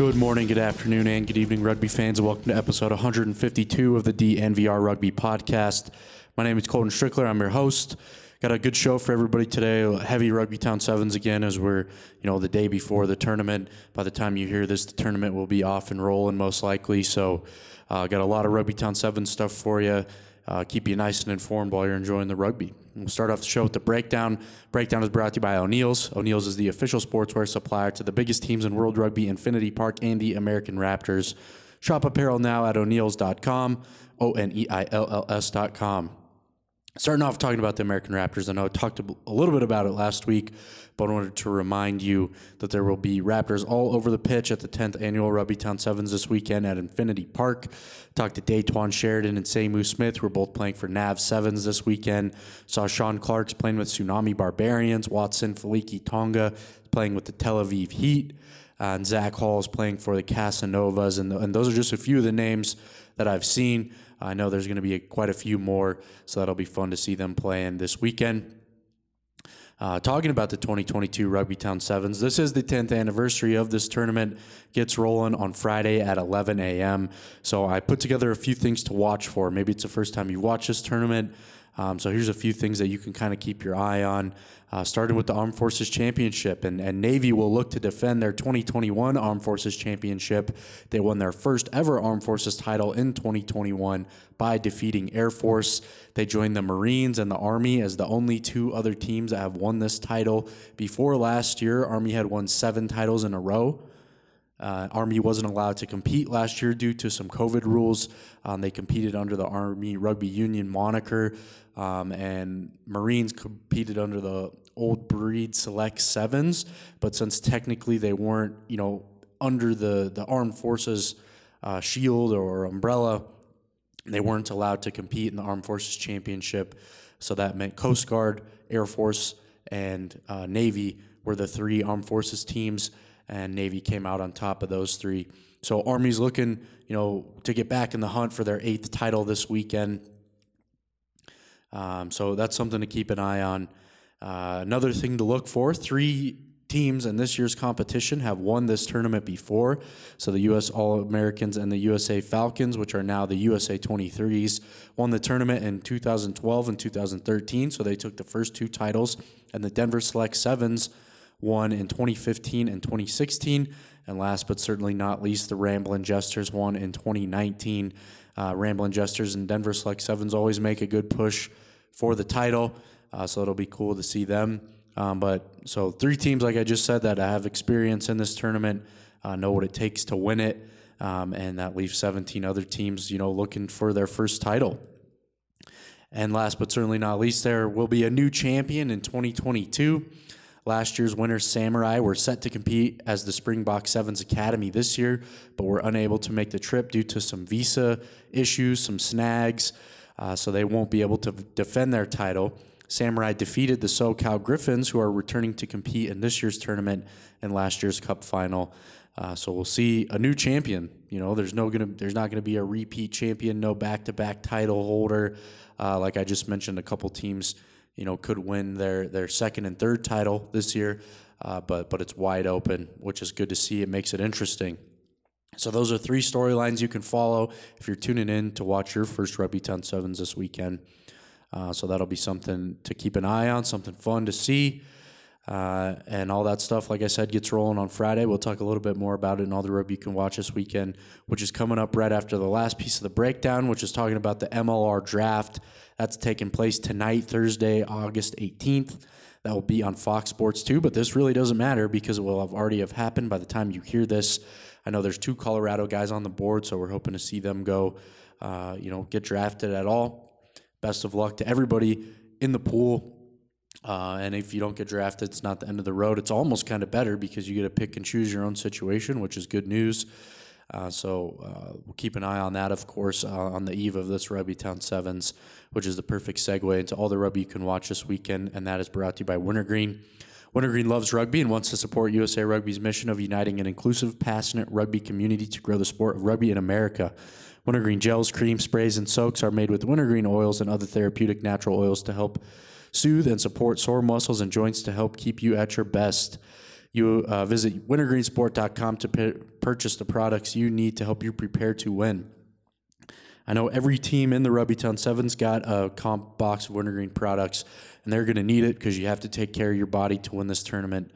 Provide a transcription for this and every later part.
Good morning, good afternoon, and good evening, rugby fans, and welcome to episode 152 of the DNVR Rugby Podcast. My name is Colton Strickler. I'm your host. Got a good show for everybody today. Heavy Rugby Town Sevens again, as we're you know the day before the tournament. By the time you hear this, the tournament will be off and rolling most likely. So, uh, got a lot of Rugby Town Sevens stuff for you. Uh, keep you nice and informed while you're enjoying the rugby. We'll start off the show with the breakdown. Breakdown is brought to you by O'Neill's. O'Neill's is the official sportswear supplier to the biggest teams in World Rugby, Infinity Park, and the American Raptors. Shop apparel now at o'neills.com, O N E I L L S.com. Starting off talking about the American Raptors, I know I talked a little bit about it last week, but I wanted to remind you that there will be Raptors all over the pitch at the 10th annual Rugby Town Sevens this weekend at Infinity Park. Talked to Daytwan Sheridan and Samu Smith, who are both playing for Nav Sevens this weekend. Saw Sean Clark's playing with Tsunami Barbarians, Watson Faliki Tonga playing with the Tel Aviv Heat, uh, and Zach Hall is playing for the Casanovas, and, the, and those are just a few of the names that I've seen. I know there's going to be a, quite a few more, so that'll be fun to see them playing this weekend. Uh, talking about the 2022 Rugby Town Sevens, this is the 10th anniversary of this tournament. Gets rolling on Friday at 11 a.m. So I put together a few things to watch for. Maybe it's the first time you watch this tournament. Um, so here's a few things that you can kind of keep your eye on. Uh, starting with the Armed Forces Championship, and, and Navy will look to defend their 2021 Armed Forces Championship. They won their first ever Armed Forces title in 2021 by defeating Air Force. They joined the Marines and the Army as the only two other teams that have won this title. Before last year, Army had won seven titles in a row. Uh, Army wasn't allowed to compete last year due to some COVID rules. Um, they competed under the Army Rugby Union moniker, um, and Marines competed under the Old Breed Select Sevens. But since technically they weren't, you know, under the the Armed Forces uh, shield or umbrella, they weren't allowed to compete in the Armed Forces Championship. So that meant Coast Guard, Air Force, and uh, Navy were the three Armed Forces teams and Navy came out on top of those three. So Army's looking, you know, to get back in the hunt for their eighth title this weekend. Um, so that's something to keep an eye on. Uh, another thing to look for: three teams in this year's competition have won this tournament before. So the U.S. All Americans and the USA Falcons, which are now the USA 23s, won the tournament in 2012 and 2013. So they took the first two titles, and the Denver Select Sevens won in 2015 and 2016. And last but certainly not least, the Ramblin' Jesters won in 2019. Uh, Ramblin' Jesters and Denver Select Sevens always make a good push for the title, uh, so it'll be cool to see them. Um, but so three teams, like I just said, that have experience in this tournament, uh, know what it takes to win it, um, and that leaves 17 other teams, you know, looking for their first title. And last but certainly not least, there will be a new champion in 2022. Last year's winners, Samurai, were set to compete as the Springbok Sevens Academy this year, but were unable to make the trip due to some visa issues, some snags, uh, so they won't be able to defend their title. Samurai defeated the SoCal Griffins, who are returning to compete in this year's tournament and last year's Cup final. Uh, so we'll see a new champion. You know, there's no gonna, there's not gonna be a repeat champion, no back-to-back title holder. Uh, like I just mentioned, a couple teams, you know, could win their their second and third title this year, uh, but but it's wide open, which is good to see. It makes it interesting. So those are three storylines you can follow if you're tuning in to watch your first Rugby Town Sevens this weekend. Uh, so that'll be something to keep an eye on, something fun to see. Uh, and all that stuff, like I said, gets rolling on Friday. We'll talk a little bit more about it and all the rugby you can watch this weekend, which is coming up right after the last piece of the breakdown, which is talking about the MLR draft. That's taking place tonight, Thursday, August 18th. That will be on Fox Sports 2, but this really doesn't matter because it will have already have happened by the time you hear this. I know there's two Colorado guys on the board, so we're hoping to see them go, uh, you know, get drafted at all. Best of luck to everybody in the pool. Uh, and if you don't get drafted, it's not the end of the road. It's almost kind of better because you get to pick and choose your own situation, which is good news. Uh, so uh, we'll keep an eye on that, of course, uh, on the eve of this Rugby Town Sevens, which is the perfect segue into all the rugby you can watch this weekend, and that is brought to you by Wintergreen. Wintergreen loves rugby and wants to support USA Rugby's mission of uniting an inclusive, passionate rugby community to grow the sport of rugby in America. Wintergreen gels, creams, sprays, and soaks are made with wintergreen oils and other therapeutic natural oils to help soothe and support sore muscles and joints to help keep you at your best. You uh, visit wintergreensport.com to p- purchase the products you need to help you prepare to win. I know every team in the Rugby Town Sevens got a comp box of wintergreen products, and they're going to need it because you have to take care of your body to win this tournament.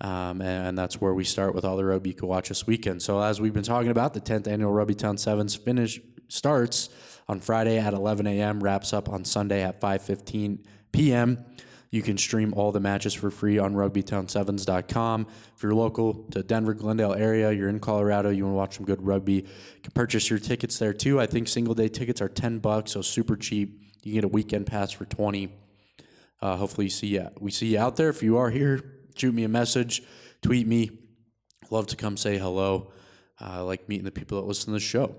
Um, and that's where we start with all the rugby you can watch this weekend. So as we've been talking about, the 10th annual Rugby Town Sevens finish starts on Friday at 11 a.m. wraps up on Sunday at 5:15 p.m. You can stream all the matches for free on rugbytown7s.com. If you're local to Denver, Glendale area, you're in Colorado, you want to watch some good rugby, you can purchase your tickets there too. I think single day tickets are 10 bucks, so super cheap. You can get a weekend pass for 20. Uh, hopefully, you see you, we see you out there. If you are here, shoot me a message, tweet me. Love to come say hello. Uh, like meeting the people that listen to the show.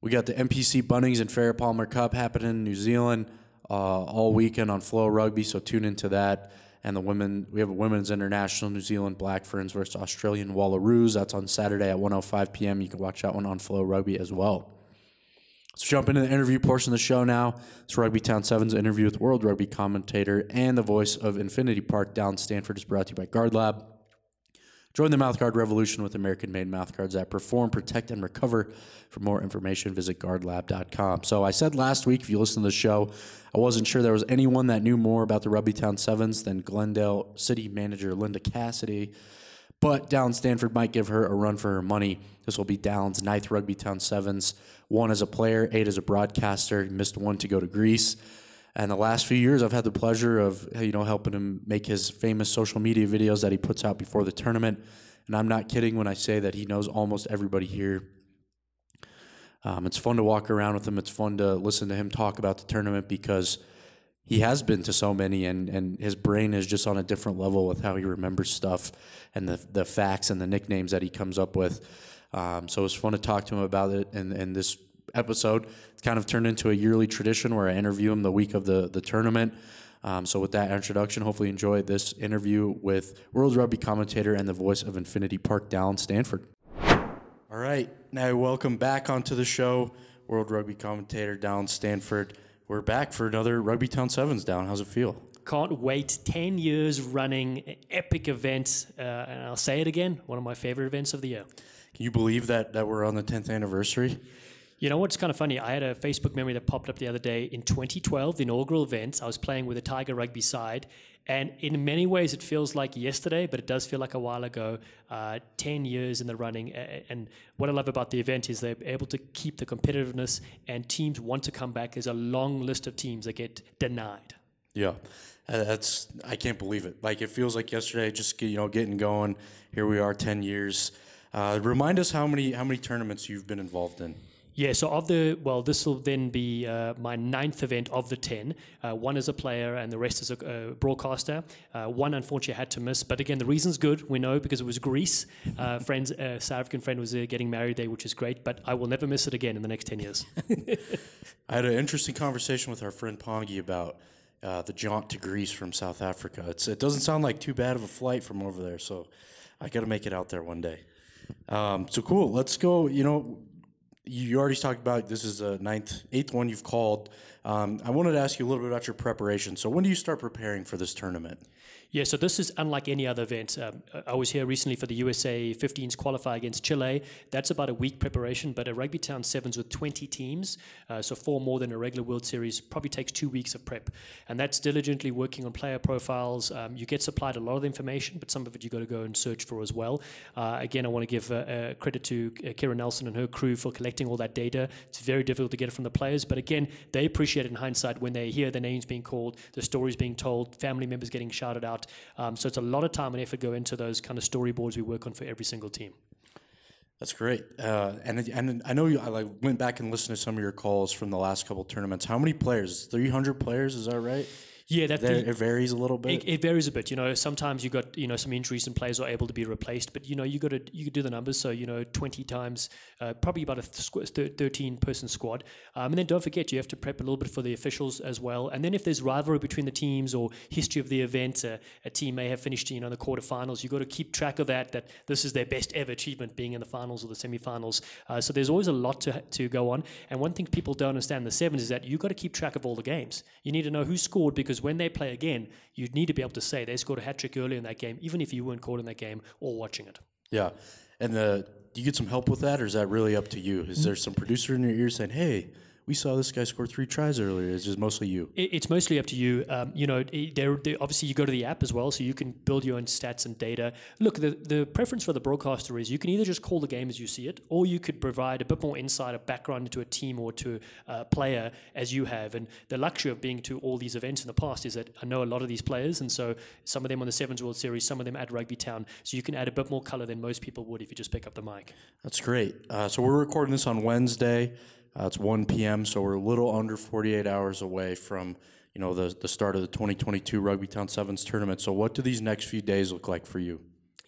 We got the NPC Bunnings and Farah Palmer Cup happening in New Zealand uh, all weekend on FloRugby, so tune into that. And the women, we have a women's international New Zealand Black Ferns versus Australian Wallaroos. That's on Saturday at 1:05 p.m. You can watch that one on FloRugby as well. Let's jump into the interview portion of the show now. It's Rugby Town 7's interview with World Rugby commentator and the voice of Infinity Park Dallin Stanford is brought to you by GuardLab. Join the mouthguard revolution with American made mouthguards that perform, protect, and recover. For more information, visit guardlab.com. So, I said last week, if you listen to the show, I wasn't sure there was anyone that knew more about the Rugby Town Sevens than Glendale City manager Linda Cassidy. But Dallin Stanford might give her a run for her money. This will be Dallin's ninth Rugby Town Sevens, one as a player, eight as a broadcaster. Missed one to go to Greece. And the last few years, I've had the pleasure of you know helping him make his famous social media videos that he puts out before the tournament. And I'm not kidding when I say that he knows almost everybody here. Um, it's fun to walk around with him. It's fun to listen to him talk about the tournament because he has been to so many, and, and his brain is just on a different level with how he remembers stuff and the the facts and the nicknames that he comes up with. Um, so it was fun to talk to him about it. And, and this episode, it's kind of turned into a yearly tradition where I interview him the week of the, the tournament. Um, so with that introduction, hopefully you enjoyed this interview with World Rugby commentator and the voice of Infinity Park Dallin Stanford. All right, now welcome back onto the show, World Rugby commentator Dallin Stanford. We're back for another Rugby Town Sevens Dallin. How's it feel? Can't wait. 10 years running, epic event. Uh, and I'll say it again, one of my favorite events of the year. Can you believe that that we're on the 10th anniversary? You know what's kind of funny? I had a Facebook memory that popped up the other day. In 2012, the inaugural event, I was playing with the Tiger Rugby side. And in many ways, it feels like yesterday, but it does feel like a while ago. Uh, 10 years in the running. And what I love about the event is they're able to keep the competitiveness, and teams want to come back. There's a long list of teams that get denied. Yeah, that's I can't believe it. Like it feels like yesterday, just you know getting going. Here we are, ten years. Uh, remind us how many how many tournaments you've been involved in. Yeah, so of the, well, this will then be uh, my ninth event of the 10. Uh, one as a player and the rest as a broadcaster. Uh, one, unfortunately, I had to miss. But again, the reason's good. We know because it was Greece. Uh, friends, uh, South African friend was getting married there, which is great. But I will never miss it again in the next 10 years. I had an interesting conversation with our friend Pongi about the jaunt to Greece from South Africa. It's, it doesn't sound like too bad of a flight from over there. So I got to make it out there one day. Um, so cool. Let's go. You know, you already talked about this is the ninth, eighth one you've called. Um, I wanted to ask you a little bit about your preparation. So when do you start preparing for this tournament? Yeah, so this is unlike any other event. Um, I was here recently for the USA 15s qualifier against Chile. That's about a week preparation, but a Rugby Town Sevens with 20 teams, uh, so four more than a regular World Series, probably takes two weeks of prep. And that's diligently working on player profiles. Um, you get supplied a lot of information, but some of it you got to go and search for as well. Uh, again, I want to give uh, uh, credit to uh, Kira Nelson and her crew for collecting all that data. It's very difficult to get it from the players, but again, they appreciate it in hindsight when they hear the names being called, the stories being told, family members getting shouted out. Um, so it's a lot of time and effort go into those kind of storyboards we work on for every single team. That's great. Uh, and and I know you. I like went back and listened to some of your calls from the last couple tournaments. How many players? Three hundred players. Is that right? Yeah, that There, the- it varies a little bit. It, it varies a bit. You know, sometimes you got you know some injuries and players are able to be replaced, but you know you got to you could do the numbers. So you know, twenty times, uh, probably about a th- thirteen person squad, um, and then don't forget you have to prep a little bit for the officials as well. And then if there's rivalry between the teams or history of the event, uh, a team may have finished you know in the quarterfinals. You got to keep track of that. That this is their best ever achievement, being in the finals or the semifinals. Uh, so there's always a lot to to go on. And one thing people don't understand in the sevens is that you got to keep track of all the games. You need to know who scored because when they play again, you need to be able to say they scored a hat trick earlier in that game, even if you weren't caught in that game or watching it. yeah. And the do you get some help with that, or is that really up to you? Is mm-hmm. there some producer in your ear saying, "Hey, we saw this guy score three tries earlier"? It's just mostly you. It, it's mostly up to you. Um, you know, there, there, obviously you go to the app as well, so you can build your own stats and data. Look, the, the preference for the broadcaster is you can either just call the game as you see it, or you could provide a bit more insight, a background into a team or to a player as you have. And the luxury of being to all these events in the past is that I know a lot of these players, and so some of them on the Sevens World Series, some of them at Rugby Town, so you can add a bit more color than most people would if you just pick up the mic. That's great. Uh, so we're recording this on Wednesday. Uh, it's 1 p.m., so we're a little under 48 hours away from you know the the start of the 2022 Rugby Town Sevens tournament. So what do these next few days look like for you?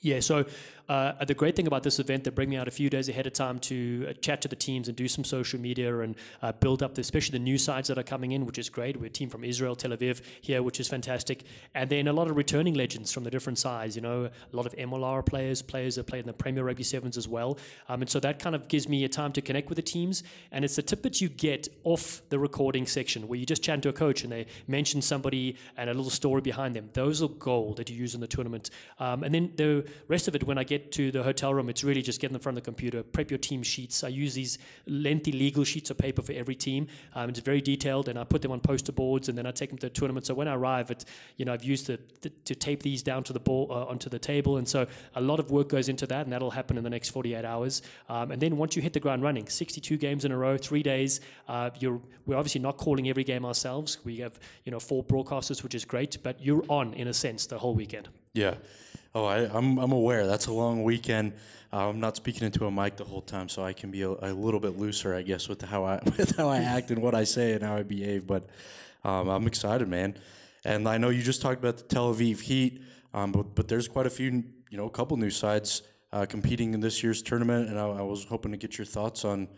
Yeah, so uh, the great thing about this event, they bring me out a few days ahead of time to uh, chat to the teams and do some social media and uh, build up, the, especially the new sides that are coming in, which is great. We're a team from Israel, Tel Aviv here, which is fantastic. And then a lot of returning legends from the different sides, you know, a lot of MLR players, players that played in the Premier Rugby Sevens as well. Um, and so that kind of gives me a time to connect with the teams. And it's the tidbits you get off the recording section where you just chat to a coach and they mention somebody and a little story behind them. Those are gold that you use in the tournament. Um, and then the rest of it, when I get to the hotel room, it's really just getting in front of the computer, prep your team sheets. I use these lengthy legal sheets of paper for every team. Um, it's very detailed, and I put them on poster boards, and then I take them to the tournament. So when I arrive, it, you know, I've used the, the, to tape these down to the ball uh, onto the table, and so a lot of work goes into that, and that'll happen in the next 48 hours. Um, and then once you hit the ground running, 62 games in a row, three days. Uh, you're we're obviously not calling every game ourselves. We have you know four broadcasters, which is great, but you're on in a sense the whole weekend. Yeah. Oh, I, I'm I'm aware. That's a long weekend. Uh, I'm not speaking into a mic the whole time, so I can be a, a little bit looser, I guess, with how I with how I act and what I say and how I behave. But um, I'm excited, man. And I know you just talked about the Tel Aviv Heat, um, but but there's quite a few, you know, a couple new sides uh, competing in this year's tournament, and I, I was hoping to get your thoughts on.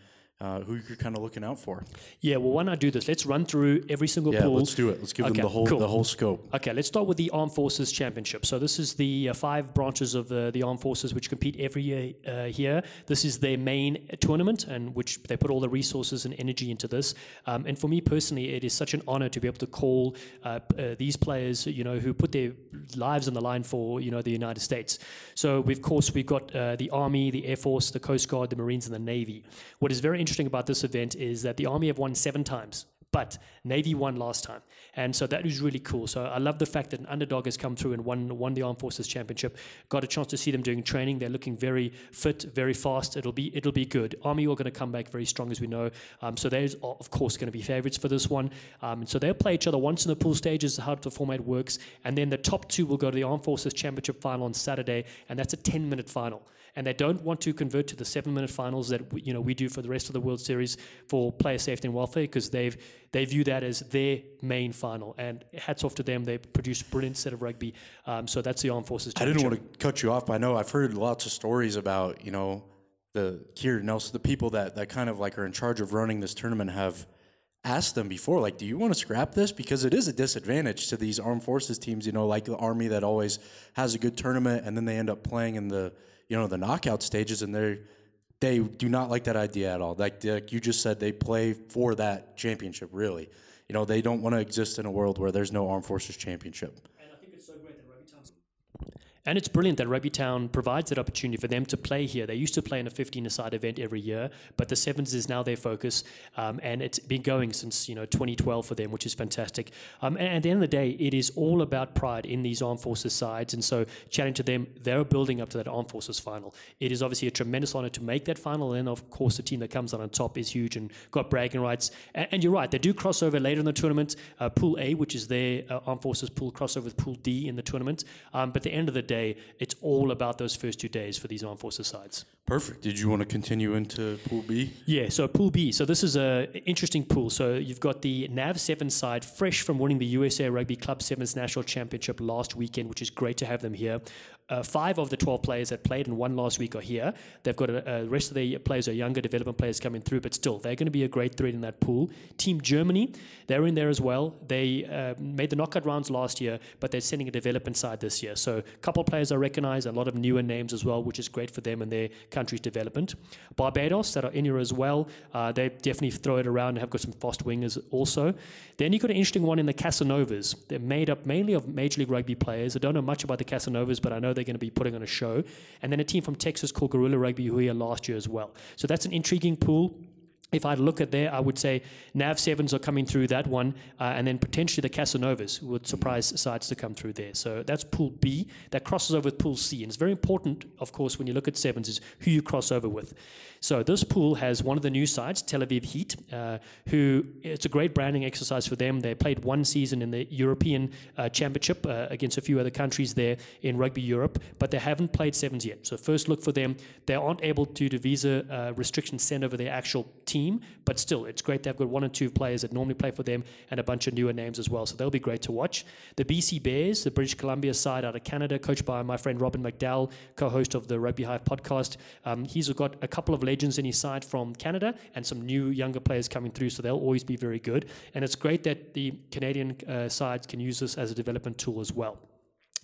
Uh, who you're kind of looking out for? Yeah, well, why not do this? Let's run through every single Yeah, pool. let's do it. Let's give Okay, them the whole cool. the whole scope. Okay, let's start with the Armed Forces Championship. So this is the uh, five branches of the, the Armed Forces which compete every year uh, here. This is their main tournament, and which they put all the resources and energy into this. Um, and for me personally, it is such an honor to be able to call uh, uh, these players, you know, who put their lives on the line for you know the United States. So we, of course we've got uh, the Army, the Air Force, the Coast Guard, the Marines, and the Navy. What is very interesting about this event is that the Army have won seven times but Navy won last time, and so that is really cool. So I love the fact that an underdog has come through and won won the Armed Forces Championship. Got a chance to see them doing training. They're looking very fit, very fast. It'll be it'll be good. Army are going to come back very strong, as we know. Um, so there's of course going to be favourites for this one. Um, so they'll play each other once in the pool stages, how the format works, and then the top two will go to the Armed Forces Championship final on Saturday, and that's a 10 minute final and they don't want to convert to the seven minute finals that we, you know we do for the rest of the World Series for player safety and welfare because they've they view that as their main final. And hats off to them; they produce brilliant set of rugby. Um, so that's the Armed Forces. I didn't want to cut you off, but I know I've heard lots of stories about you know the Kieran Nelson, the people that that kind of like are in charge of running this tournament have asked them before, like, do you want to scrap this because it is a disadvantage to these armed forces teams, you know, like the army that always has a good tournament and then they end up playing in the you know, the knockout stages, and they they do not like that idea at all. Like, like you just said, they play for that championship. Really, you know, they don't want to exist in a world where there's no armed forces championship. And it's brilliant that Rugby Town provides that opportunity for them to play here. They used to play in a 15-a-side event every year, but the sevens is now their focus, um, and it's been going since you know 2012 for them, which is fantastic. Um, and at the end of the day, it is all about pride in these armed forces sides, and so chatting to them, they're building up to that armed forces final. It is obviously a tremendous honor to make that final, and of course the team that comes out on top is huge and got bragging rights. And, and you're right, they do cross over later in the tournament. Uh, pool A, which is their uh, armed forces pool, crossover with Pool D in the tournament. Um, but at the end of the day, it's all about those first two days for these armed forces sides. Perfect. Did you want to continue into Pool B? Yeah, so Pool B. So this is a interesting pool. So you've got the NAV Seven side, fresh from winning the USA Rugby Club Sevens National Championship last weekend, which is great to have them here. Uh, five of the 12 players that played and one last week are here. They've got a, a rest of the players are younger development players coming through, but still, they're going to be a great threat in that pool. Team Germany, they're in there as well. They uh, made the knockout rounds last year, but they're sending a development side this year. So a couple players are recognized, a lot of newer names as well, which is great for them and their country's development. Barbados, that are in here as well, uh, they definitely throw it around and have got some fast wingers also. Then you've got an interesting one in the Casanovas. They're made up mainly of Major League Rugby players. I don't know much about the Casanovas, but I know they're going to be putting on a show. And then a team from Texas called Gorilla Rugby, who were here last year as well. So that's an intriguing pool if I look at there, I would say Nav sevens are coming through that one, uh, and then potentially the Casanovas would surprise sides to come through there. So that's Pool B. That crosses over with Pool C, and it's very important, of course, when you look at sevens, is who you cross over with. So this pool has one of the new sides, Tel Aviv Heat, uh, who it's a great branding exercise for them. They played one season in the European uh, Championship uh, against a few other countries there in Rugby Europe, but they haven't played sevens yet. So first look for them. They aren't able to do visa uh, restrictions send over their actual team, but still, it's great they've got one or two players that normally play for them and a bunch of newer names as well. So they'll be great to watch. The BC Bears, the British Columbia side out of Canada, coached by my friend Robin McDowell, co-host of the Rugby Hive podcast. Um, he's got a couple of legends in his side from Canada and some new younger players coming through, so they'll always be very good. And it's great that the Canadian uh, sides can use this as a development tool as well.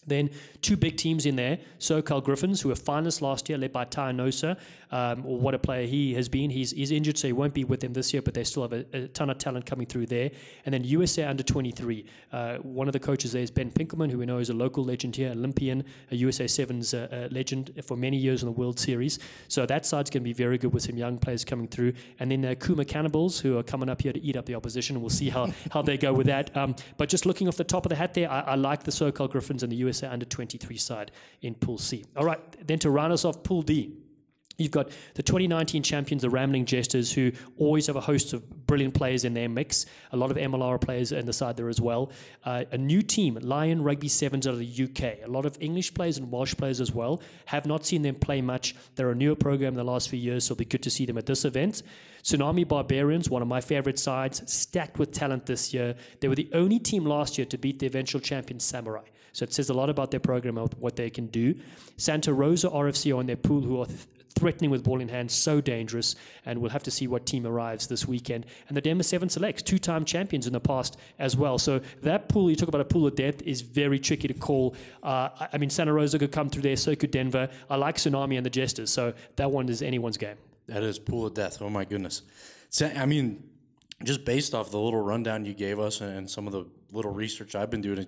Then two big teams in there, SoCal Griffins, who were finalists last year, led by Tai Enosa, um, what a player he has been. He's, he's injured, so he won't be with them this year, but they still have a, a ton of talent coming through there. And then USA Under 23. Uh, one of the coaches there is Ben Pinkelman, who we know is a local legend here, Olympian, a USA Sevens uh, uh, legend for many years in the World Series. So that side's going to be very good with some young players coming through. And then uh, Kuma Cannibals, who are coming up here to eat up the opposition. We'll see how, how they go with that. Um, but just looking off the top of the hat there, I, I like the SoCal Griffins and the USA USA under 23 side in Pool C. All right, then to round us off, Pool D. You've got the 2019 champions, the Rambling Jesters, who always have a host of brilliant players in their mix. A lot of MLR players in the side there as well. Uh, a new team, Lion Rugby Sevens out of the UK. A lot of English players and Welsh players as well. Have not seen them play much. They're a newer program in the last few years, so it'll be good to see them at this event. Tsunami Barbarians, one of my favorite sides, stacked with talent this year. They were the only team last year to beat the eventual champion Samurai. So it says a lot about their program and what they can do. Santa Rosa RFC are on their pool, who are th- threatening with ball in hand, so dangerous. And we'll have to see what team arrives this weekend. And the Denver Seven Selects, two time champions in the past as well. So that pool, you talk about a pool of death, is very tricky to call. Uh, I mean, Santa Rosa could come through there, so could Denver. I like Tsunami and the Jesters. So that one is anyone's game. That is pool of death. Oh my goodness. I mean, just based off the little rundown you gave us and some of the little research I've been doing,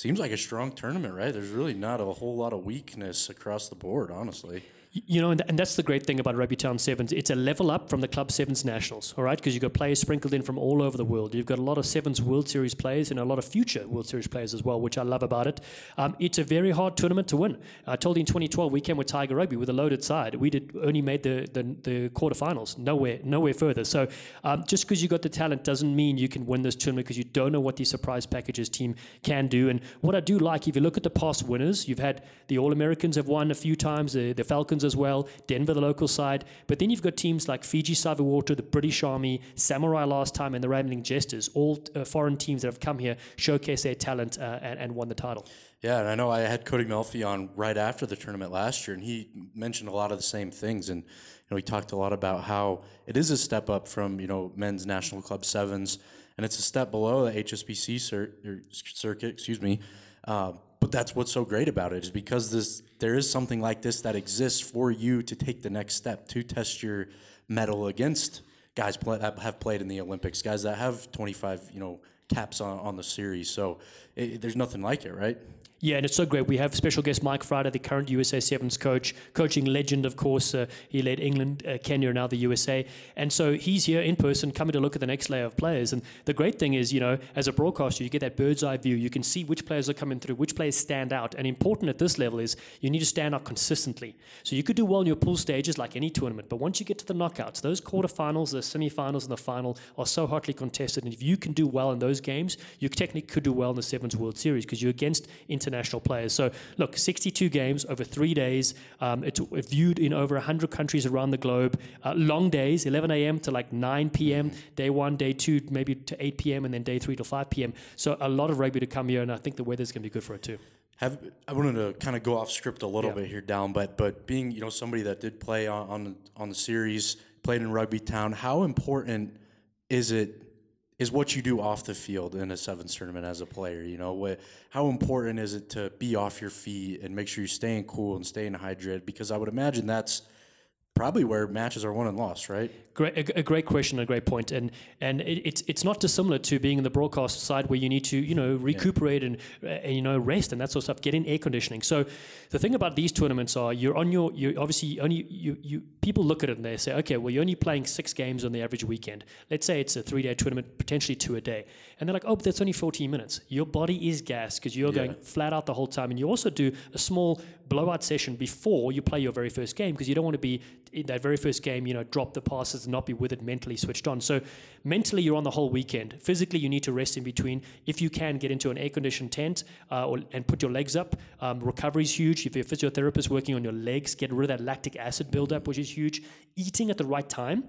seems like a strong tournament, right? There's really not a whole lot of weakness across the board, honestly. You know, and, that's the great thing about Rugby Town Sevens. It's a level up from the Club Sevens Nationals, all right? Because you've got players sprinkled in from all over the world. You've got a lot of Sevens World Series players and a lot of future World Series players as well, which I love about it. Um, it's a very hard tournament to win. I told you in 2012 we came with Tiger Rugby with a loaded side. We did only made the the, the quarterfinals, nowhere nowhere further. So um, just because you've got the talent doesn't mean you can win this tournament because you don't know what the surprise packages team can do. And what I do like, if you look at the past winners, you've had the All Americans have won a few times, the, the Falcons as well. Denver, the local side. But then you've got teams like Fiji Water, the British Army, Samurai last time, and the Rambling Jesters, all uh, foreign teams that have come here, showcase their talent, uh, and, and won the title. Yeah, and I know I had Cody Melphy on right after the tournament last year, and he mentioned a lot of the same things. And you know, he talked a lot about how it is a step up from you know men's national club sevens, and it's a step below the HSBC cir- circuit. Excuse me. Uh, but that's what's so great about it is because this there is something like this that exists for you to take the next step to test your metal against guys play, that have played in the Olympics, guys that have 25, you know, caps on, on the series. So it, there's nothing like it, right? Yeah, and it's so great. We have special guest Mike Friday, the current USA Sevens coach, coaching legend, of course. Uh, he led England, uh, Kenya, and now the USA. And so he's here in person, coming to look at the next layer of players. And the great thing is, you know, as a broadcaster, you get that bird's eye view. You can see which players are coming through, which players stand out. And important at this level is you need to stand out consistently. So you could do well in your pool stages like any tournament, but once you get to the knockouts, those quarterfinals, the semifinals, and the final are so hotly contested. And if you can do well in those games, you technically could do well in the Sevens World Series because you're against international international players. So, look, 62 games over three days. Um, it's viewed in over 100 countries around the globe. Uh, long days, 11 a.m. to like 9 p.m. Day one, day two, maybe to 8 p.m., and then day three to 5 p.m. So, a lot of rugby to come here, and I think the weather's going to be good for it too. Have, I wanted to kind of go off script a little Yeah. bit here Dallin, but but being you know somebody that did play on on, on the series, played in Rugby Town, how important is it is what you do off the field in a sevens tournament as a player? You know, what, how important is it to be off your feet and make sure you're staying cool and staying hydrated? Because I would imagine that's probably where matches are won and lost, right? Great, a, great question, a great point, and and it, it's it's not dissimilar to being in the broadcast side where you need to you know recuperate and, uh, and you know rest and that sort of stuff, get in air conditioning. So the thing about these tournaments are you're on your you obviously only you you people look at it and they say okay well you're only playing six games on the average weekend. Let's say it's a three day tournament, potentially two a day, and they're like oh but that's only 14 minutes. Your body is gassed because you're going flat out the whole time, and you also do a small blowout session before you play your very first game because you don't want to be in that very first game, you know, drop the passes and not be with it mentally switched on. So mentally, you're on the whole weekend. Physically, you need to rest in between. If you can, get into an air-conditioned tent uh, or, and put your legs up. Um, recovery is huge. If you're a physiotherapist working on your legs, get rid of that lactic acid buildup, which is huge. Eating at the right time.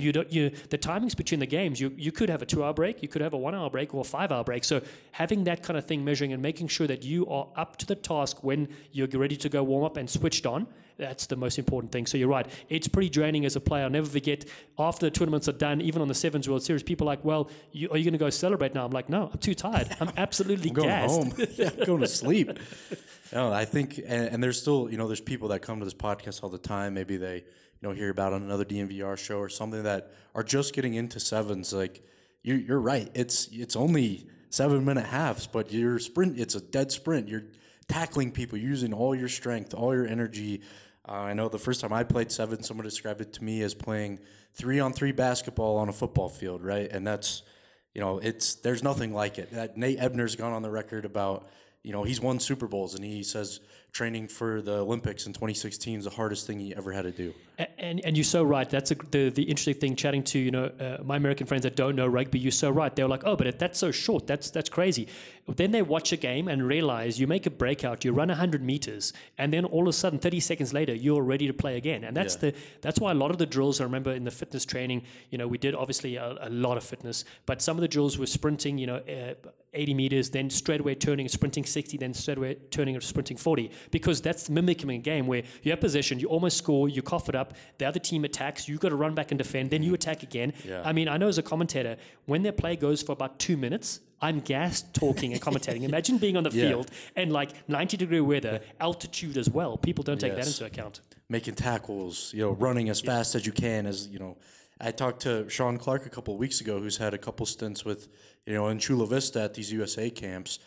You don't. You the timings between the games. You you could have a two-hour break. You could have a one-hour break or a five-hour break. So having that kind of thing, measuring and making sure that you are up to the task when you're ready to go warm up and switched on. That's the most important thing. So you're right. It's pretty draining as a player. I'll never forget after the tournaments are done, even on the Sevens World Series, people are like, well, you, are you going to go celebrate now? I'm like, no, I'm too tired. I'm absolutely I'm going gassed. home. yeah, I'm going to sleep. No, I think, and, and there's still, you know, there's people that come to this podcast all the time. Maybe they, you know, hear about on another DNVR show or something that are just getting into sevens. Like, you're, you're right. It's it's only seven minute halves, but you're sprint. It's a dead sprint. You're tackling people, using all your strength, all your energy. Uh, I know the first time I played seven, someone described it to me as playing three on three basketball on a football field, right? And that's you know, it's there's nothing like it. That Nate Ebner's gone on the record about, you know, he's won Super Bowls and he says training for the Olympics in 2016 is the hardest thing he ever had to do. A- And, and you're so right. That's a, the the interesting thing. Chatting to you know uh, my American friends that don't know rugby, you're so right. They're like, oh, but that's so short. That's that's crazy. Then they watch a game and realize you make a breakout, you run 100 meters, and then all of a sudden, 30 seconds later, you're ready to play again. And that's Yeah. the that's why a lot of the drills I remember in the fitness training. You know, we did obviously a, a lot of fitness, but some of the drills were sprinting. You know, uh, 80 meters, then straight away turning sprinting 60, then straight away turning and sprinting 40, because that's mimicking a game where you have possession, you almost score, you cough it up, the other team attacks, you've got to run back and defend, then you attack again. Yeah. I mean, I know as a commentator, when their play goes for about two minutes, I'm gassed talking and commentating. Imagine being on the Yeah. field and like 90 degree weather, altitude as well. People don't take that into account. making tackles, you know, running as fast as you can. As you know, I talked to Sean Clark a couple of weeks ago, who's had a couple stints with, you know, in Chula Vista at these USA camps,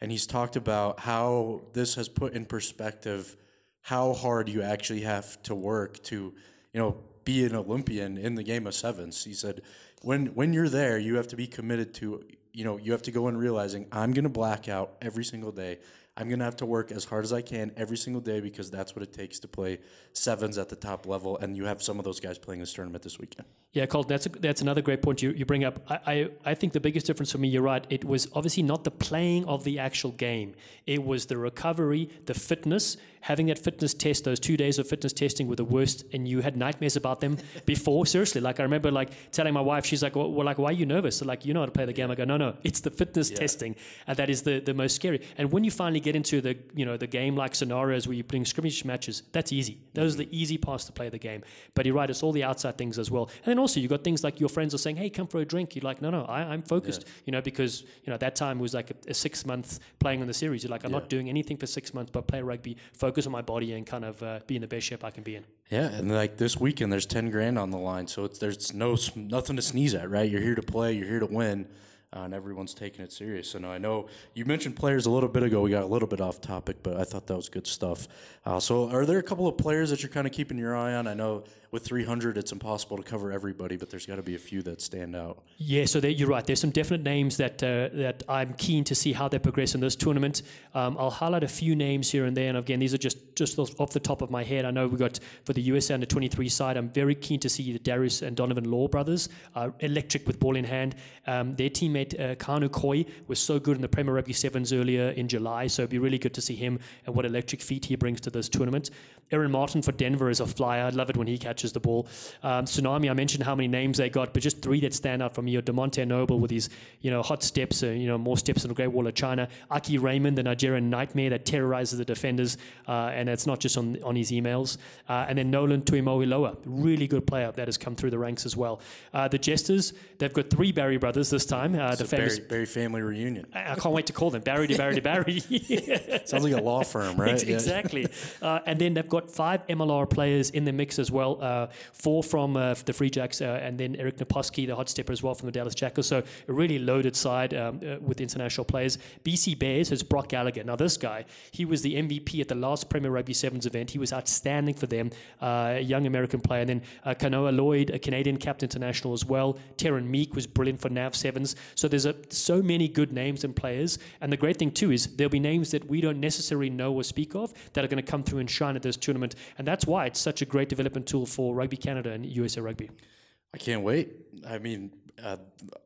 and he's talked about how this has put in perspective how hard you actually have to work to, you know, be an Olympian in the game of sevens. He said, when when you're there, you have to be committed to, you know, you have to go in realizing I'm going to black out every single day. I'm going to have to work as hard as I can every single day because that's what it takes to play sevens at the top level. And you have some of those guys playing this tournament this weekend. Yeah, Colton, that's a, that's another great point you, you bring up. I, I, I think the biggest difference for me, you're right, it was obviously not the playing of the actual game. It was the recovery, the fitness, having that fitness test, those two days of fitness testing were the worst, and you had nightmares about them before. Seriously, like I remember like telling my wife, she's like, well, well, like, why are you nervous? So, like, you know how to play the game. I go, no, no, it's the fitness testing, and that is the, the most scary. And when you finally get into the, you know, the game-like scenarios where you're playing scrimmage matches, that's easy. Those are the mm-hmm. easy parts to play the game. But you're right, it's all the outside things as well. And then also also you've got things like your friends are saying, "Hey, come for a drink." You're like, "No, no, I, I'm focused." You know, because you know at that time it was like a, a six month playing on the series. You're like, "I'm not doing anything for six months, but play rugby, focus on my body, and kind of uh, be in the best shape I can be in." Yeah, and like this weekend, there's ten grand on the line, so it's there's no nothing to sneeze at, right? You're here to play, you're here to win, uh, and everyone's taking it serious. And I know you mentioned players a little bit ago. We got a little bit off topic, but I thought that was good stuff. Uh, so, are there a couple of players that you're kind of keeping your eye on? I know with 300, it's impossible to cover everybody, but there's got to be a few that stand out. Yeah, so there, you're right. There's some definite names that uh, that I'm keen to see how they progress in this tournament. Um, I'll highlight a few names here and there, and again, these are just just off the top of my head. I know we got for the USA under 23 side. I'm very keen to see the Darius and Donovan Law brothers, uh, electric with ball in hand. Um, their teammate uh, Kanu Koi was so good in the Premier Rugby Sevens earlier in July, so it'd be really good to see him and what electric feet he brings to this tournament. Aaron Martin for Denver is a flyer. I love it when he catches the ball. Um, Tsunami, I mentioned how many names they got, but just three that stand out for me are Demonte Noble with his, you know, hot steps, uh, you know, more steps than the Great Wall of China. Aki Raymond, the Nigerian nightmare that terrorizes the defenders, uh, and it's not just on on his emails. Uh, and then Nolan Tuimoiloa, really good player that has come through the ranks as well. Uh, the Jesters, they've got three Barry brothers this time. Uh, the a famous. Barry, Barry family reunion. I I can't wait to call them Barry to Barry to Barry. Sounds like a law firm, right? Yeah. Exactly. Uh, and then they've got five MLR players in the mix as well. Uh, four from uh, the Free Jacks, uh, and then Eric Naposki, the hot stepper as well from the Dallas Jackals. So a really loaded side um, uh, with international players. BC Bears has Brock Gallagher. Now this guy, he was the MVP at the last Premier Rugby Sevens event. He was outstanding for them. Uh, a young American player. And then Kanoa Lloyd, a Canadian capped international as well. Terran Meek was brilliant for Nav Sevens. So there's a, so many good names and players. And the great thing too is there'll be names that we don't necessarily know or speak of that are going to come through and shine at this tournament. And that's why it's such a great development tool Rugby Canada and USA Rugby. I can't wait. I mean, uh,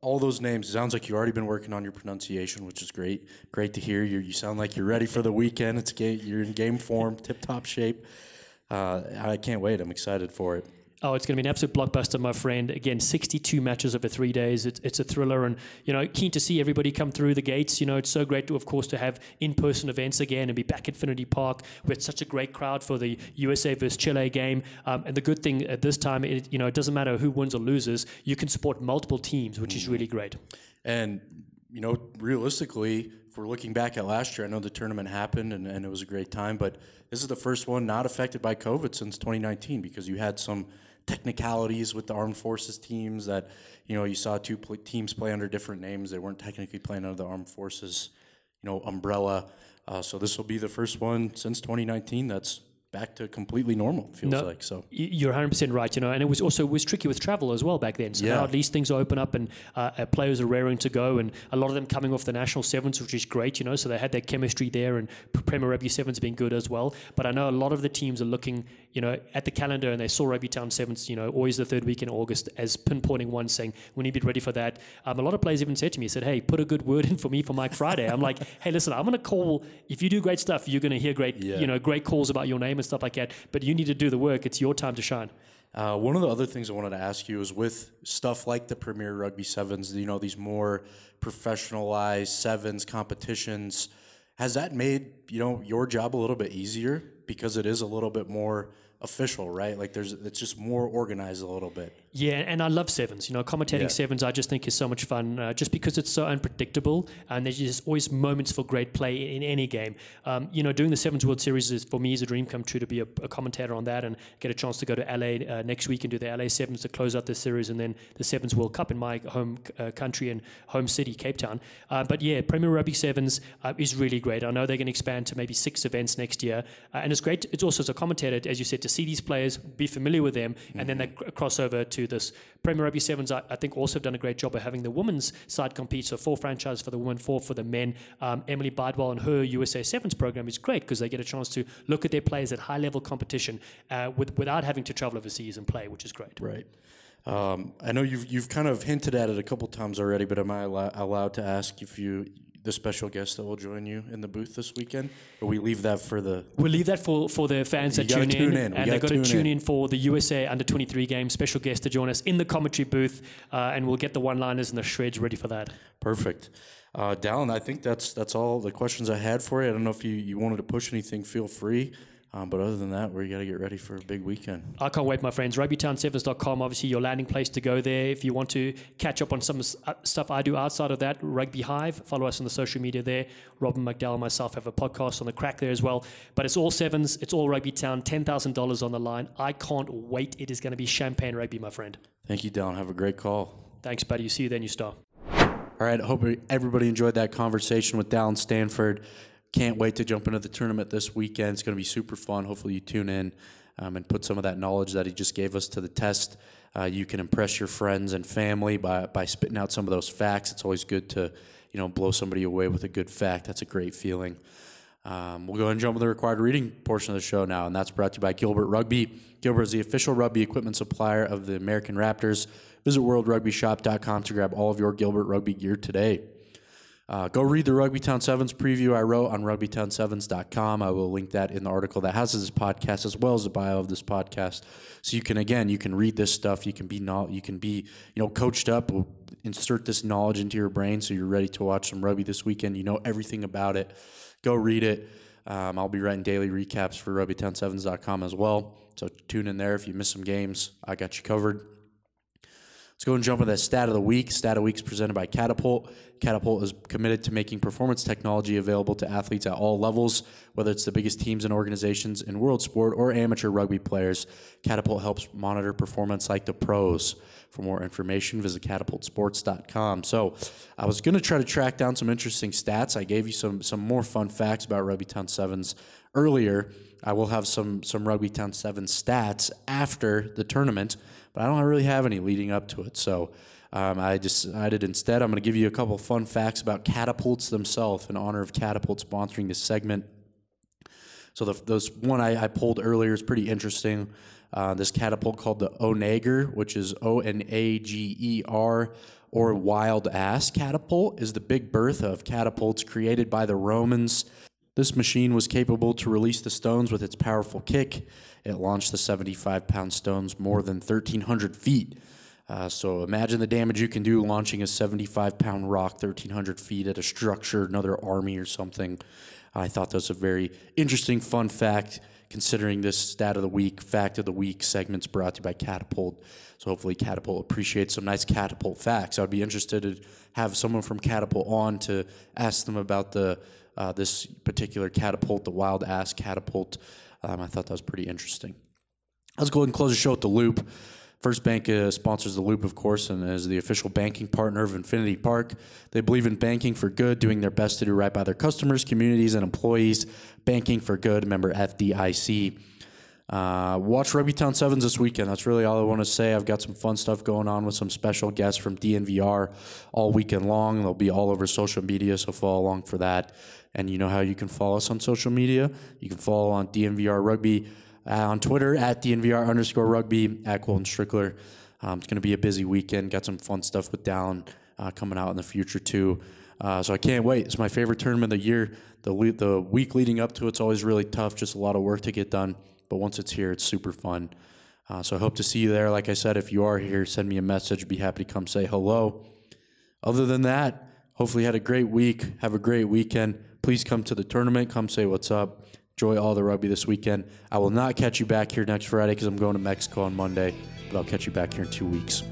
all those names. Sounds like you've already been working on your pronunciation, which is great. Great to hear. You you sound like you're ready for the weekend. It's ga- you're in game form, tip top shape. Uh, I can't wait. I'm excited for it. Oh, it's going to be an absolute blockbuster, my friend. Again, 62 matches over three days. It's, it's a thriller, and you know, keen to see everybody come through the gates. You know, it's so great to, of course, to have in-person events again and be back at Infinity Park. We had such a great crowd for the USA versus Chile game, um, and the good thing at this time, it, you know, it doesn't matter who wins or loses. You can support multiple teams, which is really great. And you know, realistically, if we're looking back at last year, I know the tournament happened and, and it was a great time, but this is the first one not affected by COVID since 2019 because you had some technicalities with the armed forces teams that you know you saw two pl- teams play under different names. They weren't technically playing under the armed forces, you know, umbrella. Uh, so this will be the first one since 2019 that's back to completely normal. Feels No. like so. You're 100% right, you know, and it was also it was tricky with travel as well back then. So Yeah. now at least things open up and uh, uh, players are raring to go, and a lot of them coming off the national sevens, which is great, you know. So they had that chemistry there, and Premier Rugby sevens been good as well. But I know a lot of the teams are looking, you know, at the calendar, and they saw Rugby Town sevens, you know, always the third week in August as pinpointing one, saying we need to be ready for that. Um, a lot of players even said to me, said, "Hey, put a good word in for me for Mike Friday." I'm like, "Hey, listen, I'm going to call. If you do great stuff, you're going to hear great, Yeah. you know, great calls about your name and stuff like that. But you need to do the work. It's your time to shine." Uh, one of the other things I wanted to ask you is with stuff like the Premier Rugby Sevens, you know, these more professionalized sevens competitions, has that made you know your job a little bit easier because it is a little bit more official, right? Like there's it's just more organized a little bit. Yeah, and I love sevens. You know, commentating Yeah. sevens, I just think is so much fun, uh, just because it's so unpredictable, and there's just always moments for great play in, in any game. Um, you know, doing the Sevens World Series is for me is a dream come true to be a, a commentator on that and get a chance to go to LA uh, next week and do the LA Sevens to close out the series, and then the Sevens World Cup in my home uh, country and home city, Cape Town. Uh, but yeah, Premier Rugby Sevens uh, is really great. I know they're going to expand to maybe six events next year, uh, and it's great. It's also as a commentator, as you said, to see these players, be familiar with them, and then they cr- cross over to this Premier Rugby Sevens. I, I think also have done a great job of having the women's side compete. So four franchises for the women, four for the men. Um, Emily Bydwell and her USA Sevens program is great because they get a chance to look at their players at high level competition uh, with, without having to travel overseas and play, which is great. Right. Um, I know you've you've kind of hinted at it a couple times already, but am I allow, allowed to ask if you the special guest that will join you in the booth this weekend, or we leave that for the We'll leave that for, for the fans that tune, tune in, in. We and they've got gotta tune tune in. in for the USA Under 23 game. Special guest to join us in the commentary booth, uh, and we'll get the one-liners and the shreds ready for that. Perfect. Uh, Dallin, I think that's that's all the questions I had for you. I don't know if you, you wanted to push anything. Feel free. Um, but other than that, we got to get ready for a big weekend. I can't wait, my friends. RugbyTown7s.com, obviously your landing place to go there. If you want to catch up on some s- uh, stuff I do outside of that, Rugby Hive, follow us on the social media there. Robin McDowell and myself have a podcast on the crack there as well. But it's all sevens, it's all Rugby Town, $10,000 on the line. I can't wait. It is going to be champagne rugby, my friend. Thank you, Dallin. Have a great call. Thanks, buddy. You see you then, you star. All right. I hope everybody enjoyed that conversation with Dallin Stanford. Can't wait to jump into the tournament this weekend. It's going to be super fun. Hopefully, you tune in um, and put some of that knowledge that he just gave us to the test. Uh, you can impress your friends and family by, by spitting out some of those facts. It's always good to, you know, blow somebody away with a good fact. That's a great feeling. Um, we'll go ahead and jump into the required reading portion of the show now, and that's brought to you by Gilbert Rugby. Gilbert is the official rugby equipment supplier of the American Raptors. Visit worldrugbyshop.com to grab all of your Gilbert Rugby gear today. Uh, go read the Rugby Town Sevens preview I wrote on rugbytown7s.com. I will link that in the article that has this podcast as well as the bio of this podcast. So you can again, you can read this stuff. You can be not, you can be you know coached up. Insert this knowledge into your brain so you're ready to watch some rugby this weekend. You know everything about it. Go read it. Um, I'll be writing daily recaps for rugbytown7s.com as well. So tune in there if you miss some games. I got you covered. Let's go and jump into that stat of the week. Stat of the week is presented by Catapult. Catapult is committed to making performance technology available to athletes at all levels, whether it's the biggest teams and organizations in world sport or amateur rugby players. Catapult helps monitor performance like the pros. For more information, visit catapultsports.com. So, I was going to try to track down some interesting stats. I gave you some some more fun facts about Rugby Town Sevens earlier. I will have some some Rugby Town Seven stats after the tournament, but I don't really have any leading up to it. So um, I decided instead I'm going to give you a couple fun facts about catapults themselves in honor of Catapult sponsoring this segment. So the those one I, I pulled earlier is pretty interesting. Uh, this catapult called the Onager, which is O N A G E R, or wild ass catapult, is the big Bertha of catapults created by the Romans. This machine was capable to release the stones with its powerful kick. It launched the 75 pound stones more than 1,300 feet. Uh, so imagine the damage you can do launching a 75 pound rock 1,300 feet at a structure, another army or something. I thought that was a very interesting, fun fact considering this stat of the week, fact of the week segments brought to you by Catapult. So hopefully Catapult appreciates some nice Catapult facts. I'd be interested to have someone from Catapult on to ask them about the uh, this particular catapult, the wild ass catapult. Um, I thought that was pretty interesting. Let's go ahead and close the show with the loop. First Bank uh, sponsors the Loop, of course, and is the official banking partner of Infinity Park. They believe in banking for good, doing their best to do right by their customers, communities, and employees. Banking for good, member FDIC. Uh, watch Rugby Town Sevens this weekend. That's really all I want to say. I've got some fun stuff going on with some special guests from DNVR all weekend long. They'll be all over social media, so follow along for that. And you know how you can follow us on social media. You can follow on DNVR Rugby uh, on Twitter at DNVR underscore rugby at Colton Strickler. Um, it's going to be a busy weekend. Got some fun stuff with Down uh, coming out in the future too. Uh, so I can't wait. It's my favorite tournament of the year. The le- the week leading up to it's always really tough, just a lot of work to get done. But once it's here, it's super fun. Uh, so I hope to see you there. Like I said, if you are here, send me a message. Be happy to come say hello. Other than that, hopefully you had a great week. Have a great weekend. Please come to the tournament. Come say what's up. Enjoy all the rugby this weekend. I will not catch you back here next Friday because I'm going to Mexico on Monday, but I'll catch you back here in two weeks.